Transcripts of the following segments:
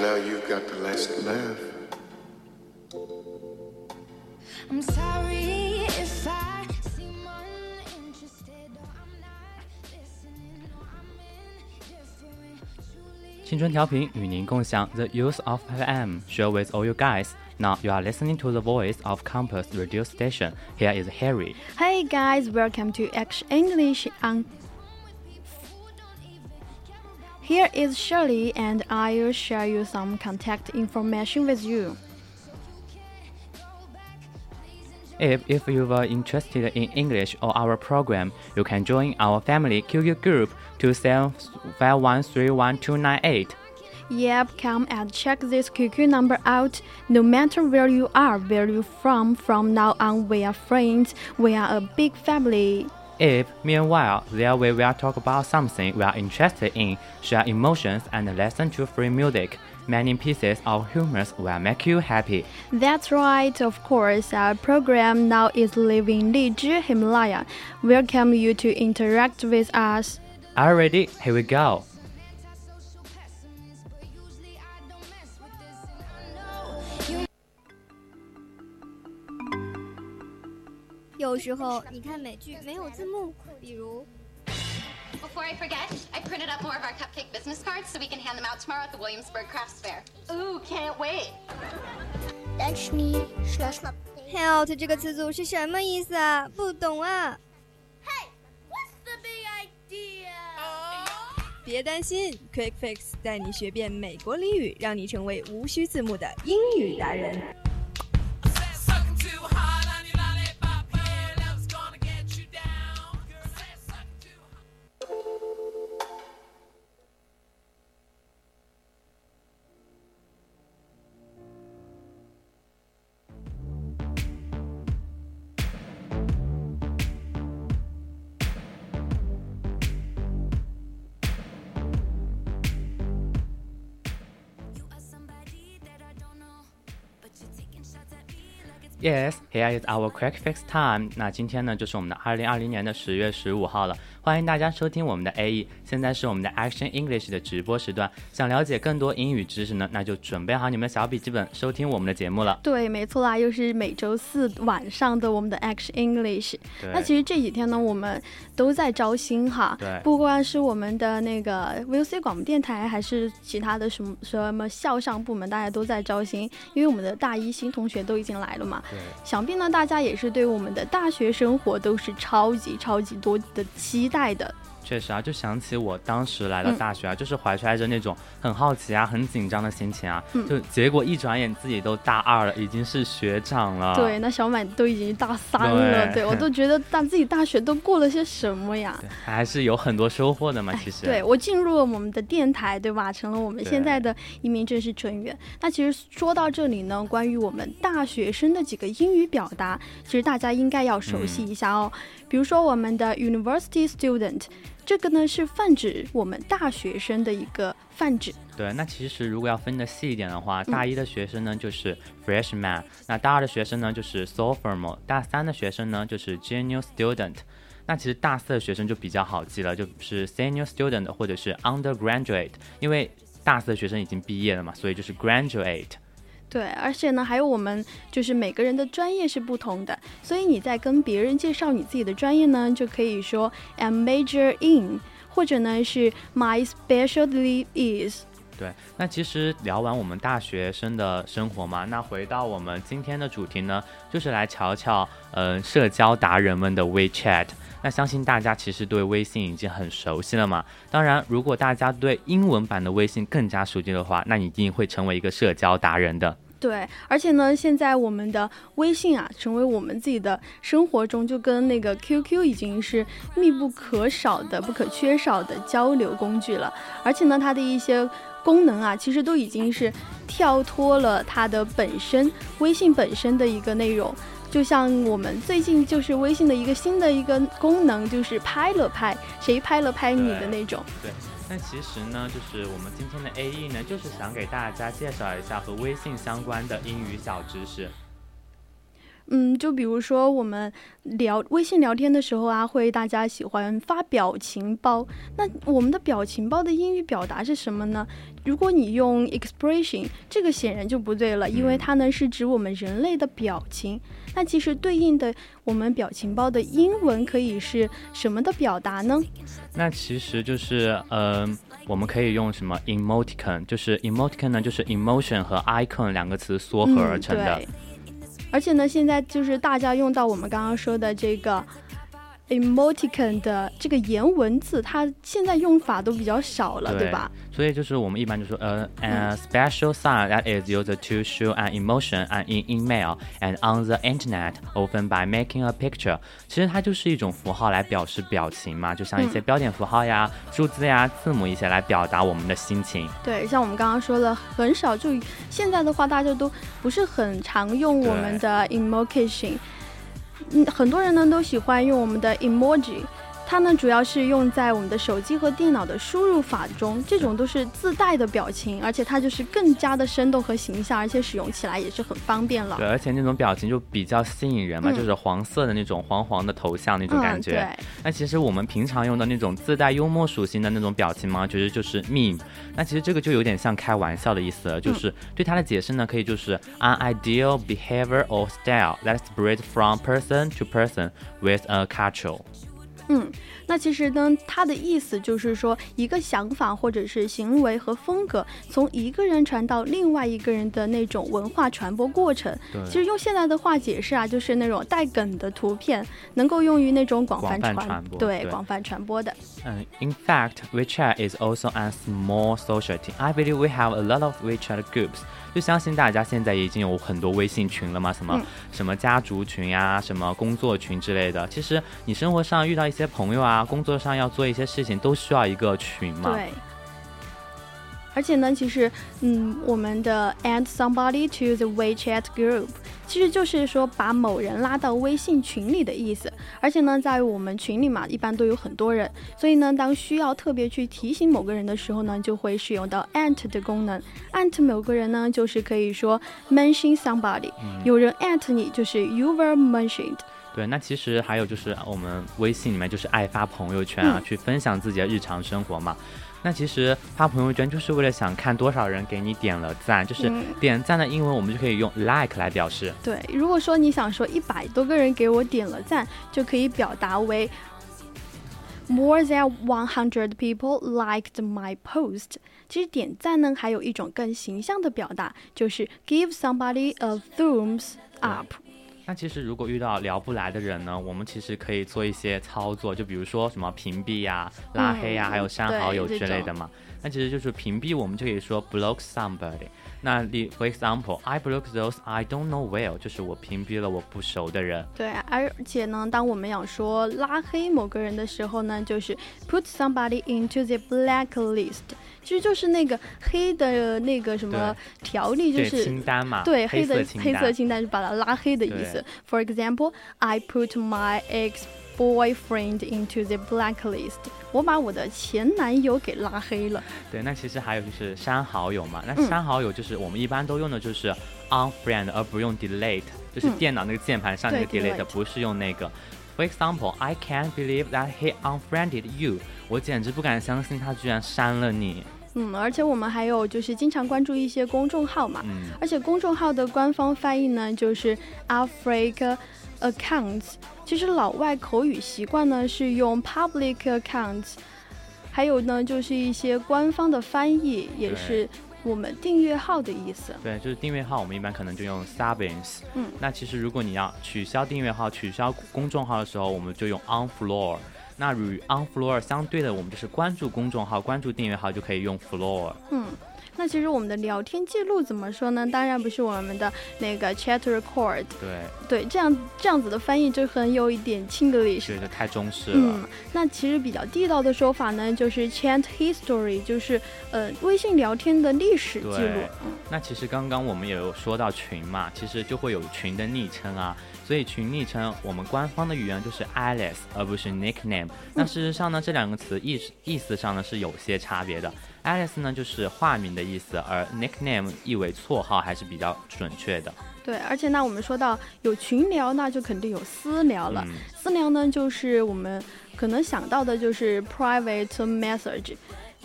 now you've got the last laugh. I'm sorry if I seem uninterested or I'm not listening or I'm indifferent. 青春调频与您共享 the use of FM, share with all you guys. Now you are listening to the voice of Campus Radio Station. Here is Harry. Hey guys, welcome to Action English on here is Shirley and I'll share you some contact information with you. If, if you are interested in English or our program, you can join our family QQ group to 5131298. Yep, come and check this QQ number out. No matter where you are, where you from, from now on we are friends. We are a big family. If, meanwhile, there we will talk about something we are interested in, share emotions, and listen to free music, many pieces of humor will make you happy. That's right, of course. Our program now is living Lizhi Himalaya. Welcome you to interact with us. Already, here we go. 有时候你看美剧没有字幕，比如。Before I forget, I printed up more of our cupcake business cards so we can hand them out tomorrow at the Williamsburg Crafts Fair. Ooh, can't wait. Help 这个词组是什么意思啊？不懂啊。Hey, what's the big idea? 别担心，Quick Fix 带你学遍美国俚语，让你成为无需字幕的英语达人。Yes, here is our quick fix time. 那今天呢，就是我们的二零二零年的十月十五号了。欢迎大家收听我们的 AE，现在是我们的 Action English 的直播时段。想了解更多英语知识呢，那就准备好你们的小笔记本，收听我们的节目了。对，没错啦，又是每周四晚上的我们的 Action English。那其实这几天呢，我们都在招新哈。对。不管是我们的那个 VOC 广播电台，还是其他的什么什么校上部门，大家都在招新。因为我们的大一新同学都已经来了嘛。对。想必呢，大家也是对我们的大学生活都是超级超级多的期。带的。确实啊，就想起我当时来到大学啊，就是怀揣着那种很好奇啊、很紧张的心情啊，就结果一转眼自己都大二了，已经是学长了。对，那小满都已经大三了，对我都觉得大自己大学都过了些什么呀？还是有很多收获的嘛，其实。对我进入了我们的电台，对吧？成了我们现在的一名正式成员。那其实说到这里呢，关于我们大学生的几个英语表达，其实大家应该要熟悉一下哦。比如说我们的 university student。这个呢是泛指我们大学生的一个泛指。对，那其实如果要分得细一点的话，大一的学生呢就是 freshman，那大二的学生呢就是 sophomore，大三的学生呢就是 junior student。那其实大四的学生就比较好记了，就是 senior student 或者是 undergraduate，因为大四的学生已经毕业了嘛，所以就是 graduate。对，而且呢，还有我们就是每个人的专业是不同的，所以你在跟别人介绍你自己的专业呢，就可以说 I'm major in，或者呢是 My specialty is。对，那其实聊完我们大学生的生活嘛，那回到我们今天的主题呢，就是来瞧瞧，嗯，社交达人们的 WeChat。那相信大家其实对微信已经很熟悉了嘛。当然，如果大家对英文版的微信更加熟悉的话，那你一定会成为一个社交达人的。对，而且呢，现在我们的微信啊，成为我们自己的生活中就跟那个 QQ 已经是密不可少的、不可缺少的交流工具了。而且呢，它的一些功能啊，其实都已经是跳脱了它的本身微信本身的一个内容。就像我们最近就是微信的一个新的一个功能，就是拍了拍，谁拍了拍你的那种。对。那其实呢，就是我们今天的 A E 呢，就是想给大家介绍一下和微信相关的英语小知识。嗯，就比如说我们聊微信聊天的时候啊，会大家喜欢发表情包。那我们的表情包的英语表达是什么呢？如果你用 expression，这个显然就不对了，因为它呢是指我们人类的表情。那其实对应的我们表情包的英文可以是什么的表达呢？那其实就是呃，我们可以用什么 emoticon，就是 emoticon 呢，就是 emotion 和 icon 两个词缩合而成的。而且呢，现在就是大家用到我们刚刚说的这个 emoticon 的这个颜文字，它现在用法都比较少了，对吧？所以就是我们一般就说呃，a special sign that is used to show an emotion and in email and on the internet, often by making a picture。其实它就是一种符号来表示表情嘛，就像一些标点符号呀、数字呀、字母一些来表达我们的心情。对，像我们刚刚说的，很少就现在的话，大家都不是很常用我们的 emotion。嗯，很多人呢都喜欢用我们的 emoji。它呢，主要是用在我们的手机和电脑的输入法中，这种都是自带的表情，而且它就是更加的生动和形象，而且使用起来也是很方便了。对，而且那种表情就比较吸引人嘛，就是黄色的那种黄黄的头像那种感觉。对。那其实我们平常用的那种自带幽默属性的那种表情嘛，其实就是 meme。那其实这个就有点像开玩笑的意思了，就是对它的解释呢，可以就是 an ideal behavior or style that spreads from person to person with a culture。嗯，那其实呢，它的意思就是说，一个想法或者是行为和风格，从一个人传到另外一个人的那种文化传播过程。其实用现在的话解释啊，就是那种带梗的图片，能够用于那种广泛传播，对广泛传播的。嗯，In fact, WeChat is also a small social team. I believe we have a lot of WeChat groups. 就相信大家现在已经有很多微信群了嘛？什么什么家族群呀，什么工作群之类的。其实你生活上遇到一些朋友啊，工作上要做一些事情，都需要一个群嘛。对。而且呢，其实，嗯，我们的 add somebody to the WeChat group，其实就是说把某人拉到微信群里的意思。而且呢，在我们群里嘛，一般都有很多人，所以呢，当需要特别去提醒某个人的时候呢，就会使用到 at 的功能。at 某个人呢，就是可以说 mention somebody，有人 at 你，就是 you were mentioned。对，那其实还有就是我们微信里面就是爱发朋友圈啊，去分享自己的日常生活嘛。那其实发朋友圈就是为了想看多少人给你点了赞，就是点赞的英文我们就可以用 like 来表示。对，如果说你想说一百多个人给我点了赞，就可以表达为 more than one hundred people liked my post。其实点赞呢，还有一种更形象的表达，就是 give somebody a thumbs up。那其实如果遇到聊不来的人呢，我们其实可以做一些操作，就比如说什么屏蔽呀、拉黑呀，还有删好友之类的嘛。那其实就是屏蔽，我们就可以说 block somebody。那例 for example，I block those I don't know well，就是我屏蔽了我不熟的人。对，而且呢，当我们想说拉黑某个人的时候呢，就是 put somebody into the blacklist。其实就是那个黑的那个什么条例，就是清单嘛。对，黑的黑色清单是把它拉黑的意思。For example, I put my ex-boyfriend into the blacklist。我把我的前男友给拉黑了。对，那其实还有就是删好友嘛。那删好友就是我们一般都用的就是 unfriend，而不用 delete，就是电脑那个键盘上那个 delete，不是用那个。For example, I can't believe that he unfriended you。我简直不敢相信他居然删了你。嗯，而且我们还有就是经常关注一些公众号嘛，嗯，而且公众号的官方翻译呢就是 Africa accounts。其实老外口语习惯呢是用 public accounts，还有呢就是一些官方的翻译也是。我们订阅号的意思，对，就是订阅号，我们一般可能就用 subs。嗯，那其实如果你要取消订阅号、取消公众号的时候，我们就用 unfollow。那与 unfollow 相对的，我们就是关注公众号、关注订阅号就可以用 follow。嗯，那其实我们的聊天记录怎么说呢？当然不是我们的那个 chat record。对对，这样这样子的翻译就很有一点 Chinglish，对，就太中式了。嗯，那其实比较地道的说法呢，就是 chat history，就是呃微信聊天的历史记录。嗯，那其实刚刚我们也有说到群嘛，其实就会有群的昵称啊。所以群昵称，我们官方的语言就是 Alice，而不是 nickname。那事实上呢，这两个词意意思上呢是有些差别的。Alice 呢就是化名的意思，而 nickname 意为绰号，还是比较准确的。对，而且呢，我们说到有群聊，那就肯定有私聊了。私聊呢，就是我们可能想到的就是 private message。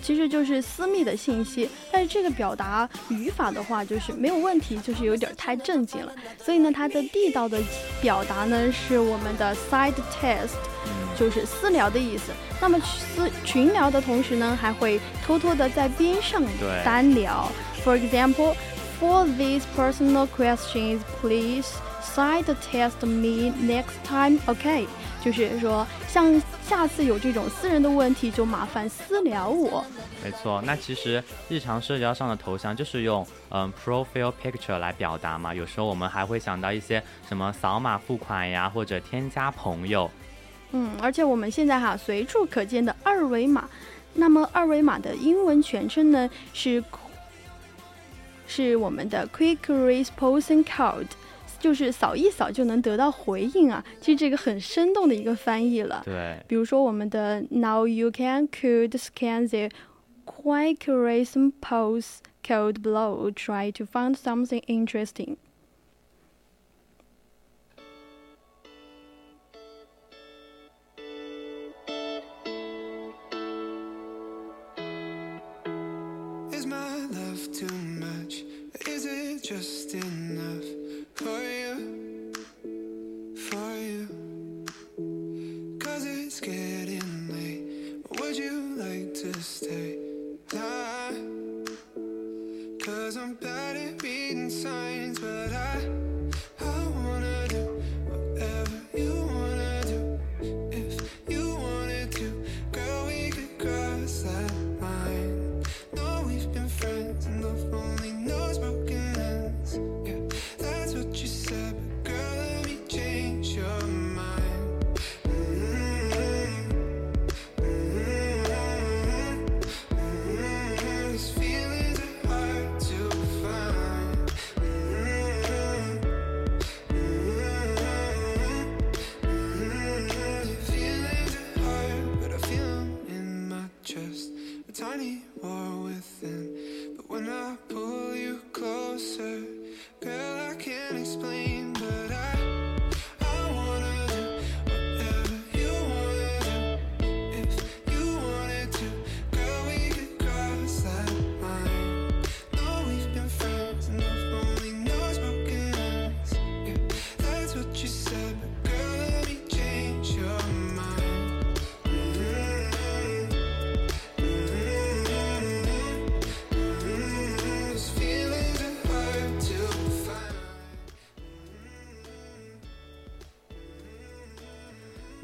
其实就是私密的信息，但是这个表达语法的话，就是没有问题，就是有点太正经了。所以呢，它的地道的表达呢是我们的 side test，就是私聊的意思。那么私群聊的同时呢，还会偷偷的在边上单聊。For example, for these personal questions, please side test me next time. OK. 就是说，像下次有这种私人的问题，就麻烦私聊我。没错，那其实日常社交上的头像就是用嗯 profile picture 来表达嘛。有时候我们还会想到一些什么扫码付款呀，或者添加朋友。嗯，而且我们现在哈随处可见的二维码，那么二维码的英文全称呢是是我们的 Quick Response Code。就是扫一扫就能得到回应啊！其实这个很生动的一个翻译了。对，比如说我们的 Now you can could scan the quick response code below. Try to find something interesting. Is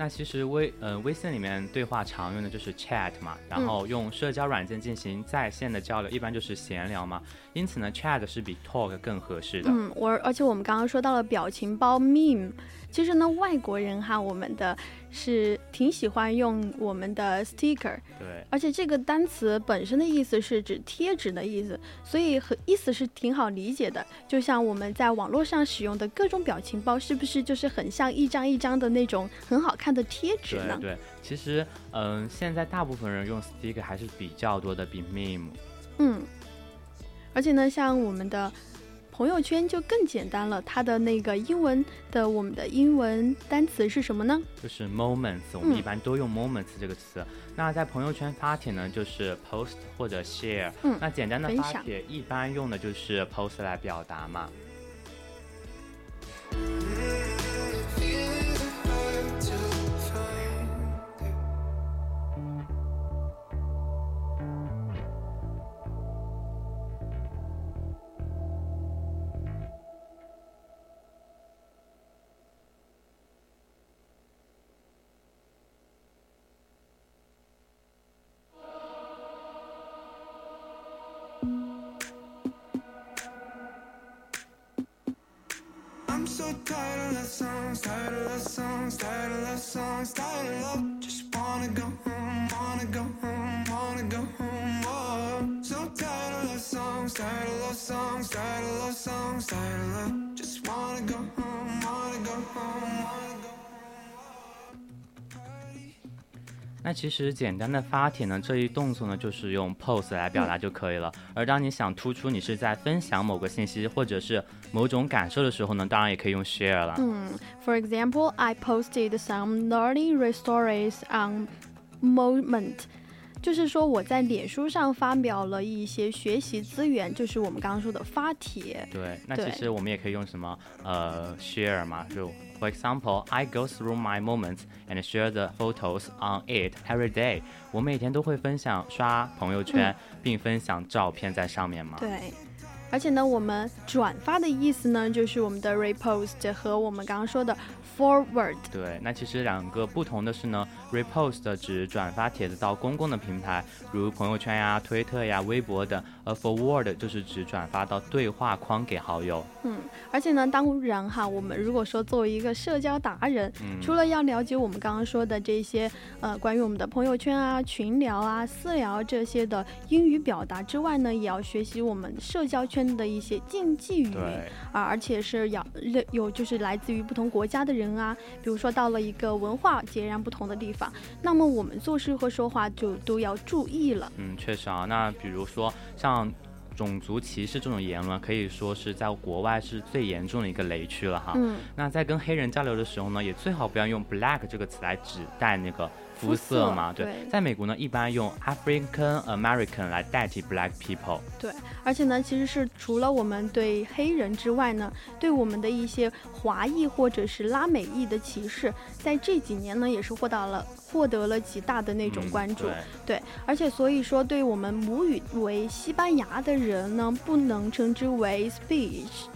那其实微呃微信里面对话常用的就是 chat 嘛，然后用社交软件进行在线的交流，一般就是闲聊嘛。因此呢，chat 是比 talk 更合适的。嗯，我而且我们刚刚说到了表情包 meme，其实呢，外国人哈，我们的是挺喜欢用我们的 sticker。对。而且这个单词本身的意思是指贴纸的意思，所以和意思是挺好理解的。就像我们在网络上使用的各种表情包，是不是就是很像一张一张的那种很好看的贴纸呢？对对，其实嗯，现在大部分人用 sticker 还是比较多的，比 meme。嗯。而且呢，像我们的朋友圈就更简单了，它的那个英文的我们的英文单词是什么呢？就是 moments，我们一般都用 moments 这个词。那在朋友圈发帖呢，就是 post 或者 share。嗯，那简单的发帖一般用的就是 post 来表达嘛。Tired of love songs, tired of love songs, tired of love songs, tired of love. Just wanna go home, wanna go home, wanna go home. So tired of love songs, tired of love songs, tired of love songs, tired of love. Just wanna go home, wanna go home, wanna 那其实简单的发帖呢，这一动作呢，就是用 post 来表达就可以了。而当你想突出你是在分享某个信息或者是某种感受的时候呢，当然也可以用 share 了。嗯，For example, I posted some learning resources on Moment。就是说我在脸书上发表了一些学习资源，就是我们刚刚说的发帖。对，那其实我们也可以用什么呃 share 嘛，就 For example, I go through my moments and share the photos on it every day。我每天都会分享刷朋友圈，并分享照片在上面嘛。对。 而且呢，我们转发的意思呢，就是我们的 repost 和我们刚刚说的 forward。对，那其实两个不同的是呢，repost 指转发帖子到公共的平台，如朋友圈呀、推特呀、微博等；而 forward 就是指转发到对话框给好友。嗯，而且呢，当然哈，我们如果说作为一个社交达人，除了要了解我们刚刚说的这些呃关于我们的朋友圈啊、群聊啊、私聊这些的英语表达之外呢，也要学习我们社交圈。的一些禁忌语啊，而且是要有就是来自于不同国家的人啊，比如说到了一个文化截然不同的地方，那么我们做事和说话就都要注意了。嗯，确实啊，那比如说像种族歧视这种言论，可以说是在国外是最严重的一个雷区了哈。嗯，那在跟黑人交流的时候呢，也最好不要用 black 这个词来指代那个。肤色嘛，对，在美国呢，一般用 African American 来代替 Black people。对，而且呢，其实是除了我们对黑人之外呢，对我们的一些华裔或者是拉美裔的歧视，在这几年呢，也是获得了获得了极大的那种关注。对，而且所以说，对我们母语为西班牙的人呢，不能称之为 speech。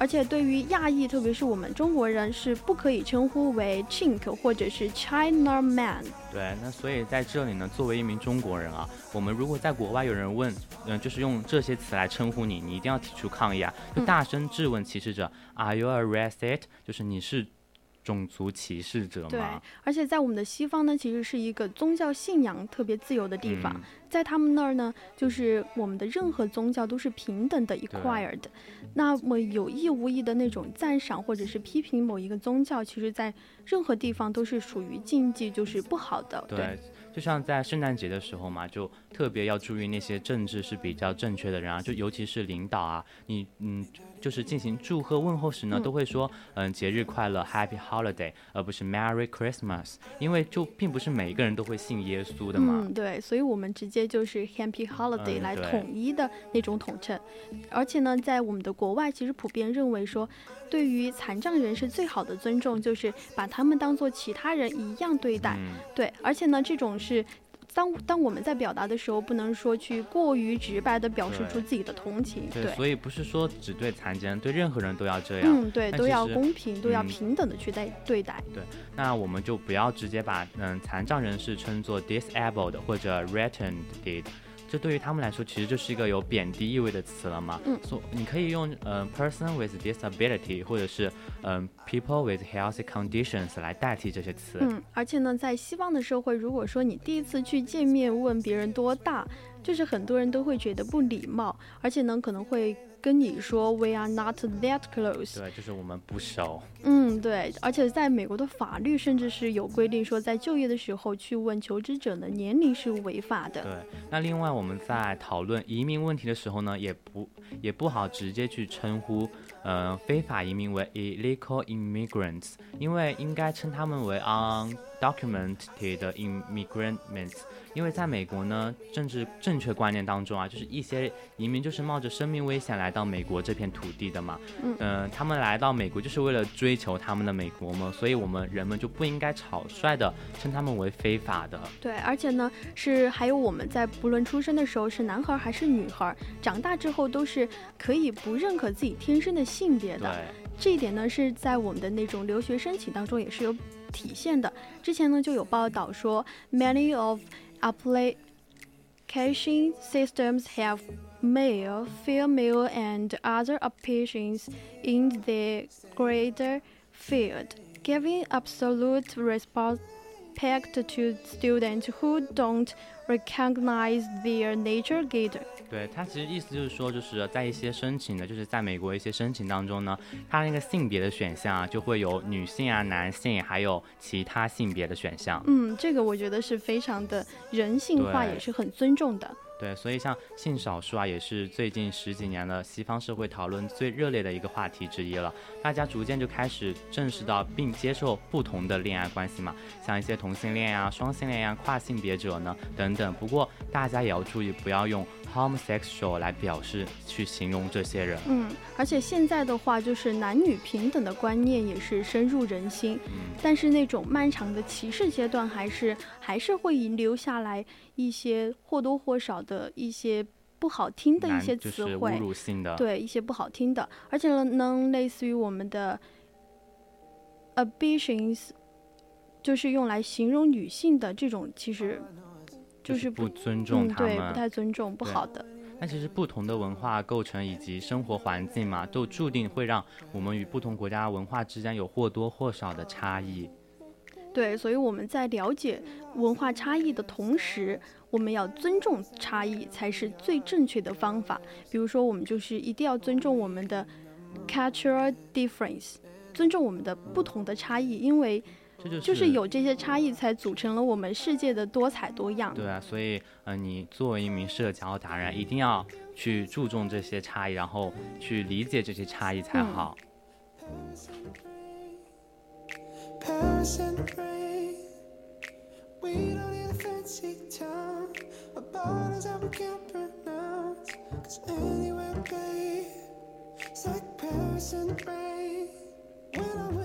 而且对于亚裔，特别是我们中国人，是不可以称呼为 Chink 或者是 China Man。对，那所以在这里呢，作为一名中国人啊，我们如果在国外有人问，嗯，就是用这些词来称呼你，你一定要提出抗议啊，就大声质问歧视者，Are you a racist？就是你是。种族歧视者嘛？对，而且在我们的西方呢，其实是一个宗教信仰特别自由的地方，在他们那儿呢，就是我们的任何宗教都是平等的 （equal） 的。那么有意无意的那种赞赏或者是批评某一个宗教，其实在任何地方都是属于禁忌，就是不好的。对。就像在圣诞节的时候嘛，就特别要注意那些政治是比较正确的人啊，就尤其是领导啊，你嗯，就是进行祝贺问候时呢，都会说嗯节日快乐 Happy Holiday，而不是 Merry Christmas，因为就并不是每一个人都会信耶稣的嘛。嗯，对，所以我们直接就是 Happy Holiday 来统一的那种统称，而且呢，在我们的国外其实普遍认为说，对于残障人士最好的尊重就是把他们当做其他人一样对待，对，而且呢这种。是，当当我们在表达的时候，不能说去过于直白的表示出自己的同情。对，所以不是说只对残疾人，对任何人都要这样。嗯，对，都要公平，都要平等的去待对待。对，那我们就不要直接把嗯残障人士称作 disabled 或者 retarded。这对于他们来说，其实就是一个有贬低意味的词了嘛。嗯，所你可以用呃 person with disability，或者是嗯 people with health conditions 来代替这些词。嗯，而且呢，在西方的社会，如果说你第一次去见面问别人多大，就是很多人都会觉得不礼貌，而且呢，可能会。跟你说，We are not that close。对，就是我们不熟。嗯，对，而且在美国的法律甚至是有规定说，在就业的时候去问求职者的年龄是违法的。对，那另外我们在讨论移民问题的时候呢，也不也不好直接去称呼。呃，非法移民为 illegal immigrants，因为应该称他们为 undocumented immigrants，因为在美国呢，政治正确观念当中啊，就是一些移民就是冒着生命危险来到美国这片土地的嘛，嗯，他们来到美国就是为了追求他们的美国梦，所以我们人们就不应该草率的称他们为非法的。对，而且呢，是还有我们在不论出生的时候是男孩还是女孩，长大之后都是可以不认可自己天生的。性别的这一点呢，是在我们的那种留学申请当中也是有体现的。之前呢就有报道说，many of apply education systems have male, female, and other occupations in the greater field, giving absolute respect to students who don't recognize their nature gather。对他其实意思就是说，就是在一些申请的，就是在美国一些申请当中呢，他那个性别的选项啊，就会有女性啊、男性，还有其他性别的选项。嗯，这个我觉得是非常的人性化，也是很尊重的。对，所以像性少数啊，也是最近十几年的西方社会讨论最热烈的一个话题之一了。大家逐渐就开始正视到并接受不同的恋爱关系嘛，像一些同性恋呀、双性恋呀、跨性别者呢等等。不过大家也要注意，不要用。Homosexual 来表示去形容这些人，嗯，而且现在的话，就是男女平等的观念也是深入人心，但是那种漫长的歧视阶段，还是还是会遗留下来一些或多或少的一些不好听的一些词汇，侮辱性的，对一些不好听的，而且呢，能类似于我们的 abortions，就是用来形容女性的这种，其实。就是不尊重他们，对，不太尊重，不好的。那其实不同的文化构成以及生活环境嘛，都注定会让我们与不同国家文化之间有或多或少的差异。对，所以我们在了解文化差异的同时，我们要尊重差异才是最正确的方法。比如说，我们就是一定要尊重我们的 cultural difference，尊重我们的不同的差异，因为。就是有这些差异，才组成了我们世界的多彩多样。对啊，所以，嗯，你作为一名社交达人，一定要去注重这些差异，然后去理解这些差异才好。you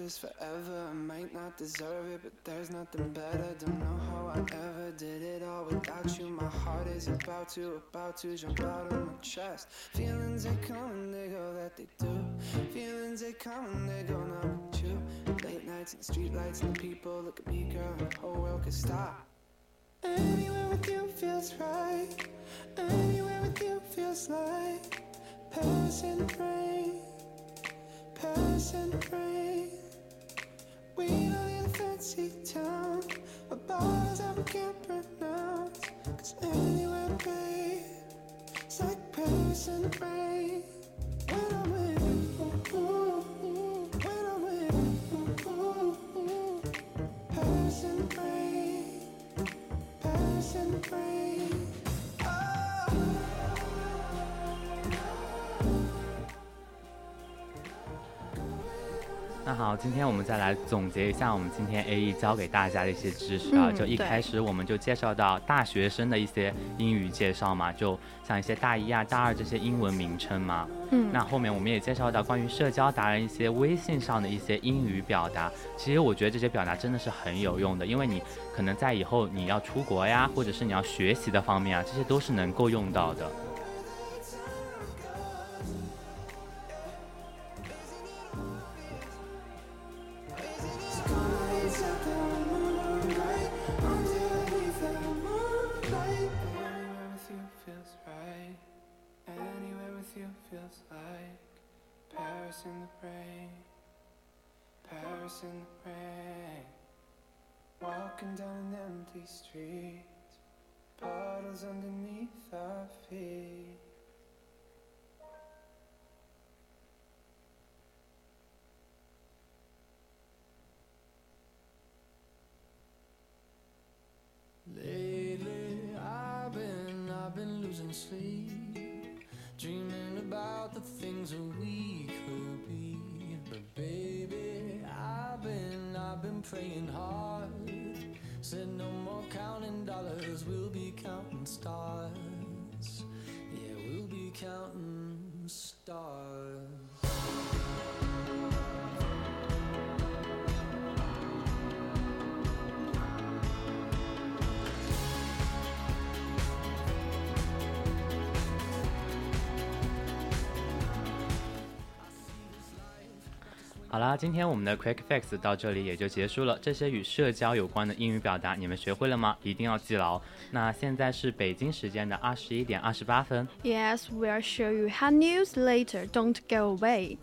this forever I might not deserve it but there's nothing better. Don't know how I ever did it all without you. My heart is about to, about to jump out of my chest. Feelings they come and they go that they do. Feelings they come and they go not with you. Late nights and street lights and the people look at me girl the whole world could stop. Anywhere with you feels right. Anywhere with you feels like. Passing rain. Passing rain. We don't need a fancy town. A bars that we can't pronounce. Cause anywhere to be, it's like passing rain. 好，今天我们再来总结一下我们今天 A E 教给大家的一些知识啊。就一开始我们就介绍到大学生的一些英语介绍嘛，就像一些大一啊、大二这些英文名称嘛。嗯。那后面我们也介绍到关于社交达人一些微信上的一些英语表达。其实我觉得这些表达真的是很有用的，因为你可能在以后你要出国呀，或者是你要学习的方面啊，这些都是能够用到的。Empty street, puddles underneath our feet. Lately, I've been, I've been losing sleep, dreaming about the things that we could be. But baby, I've been, I've been praying hard. Said no more counting dollars, we'll be counting stars. Yeah, we'll be counting stars. 好啦，今天我们的 Quick Fix 到这里也就结束了。这些与社交有关的英语表达，你们学会了吗？一定要记牢。那现在是北京时间的二十一点二十八分。Yes, we'll show you hot news later. Don't go away.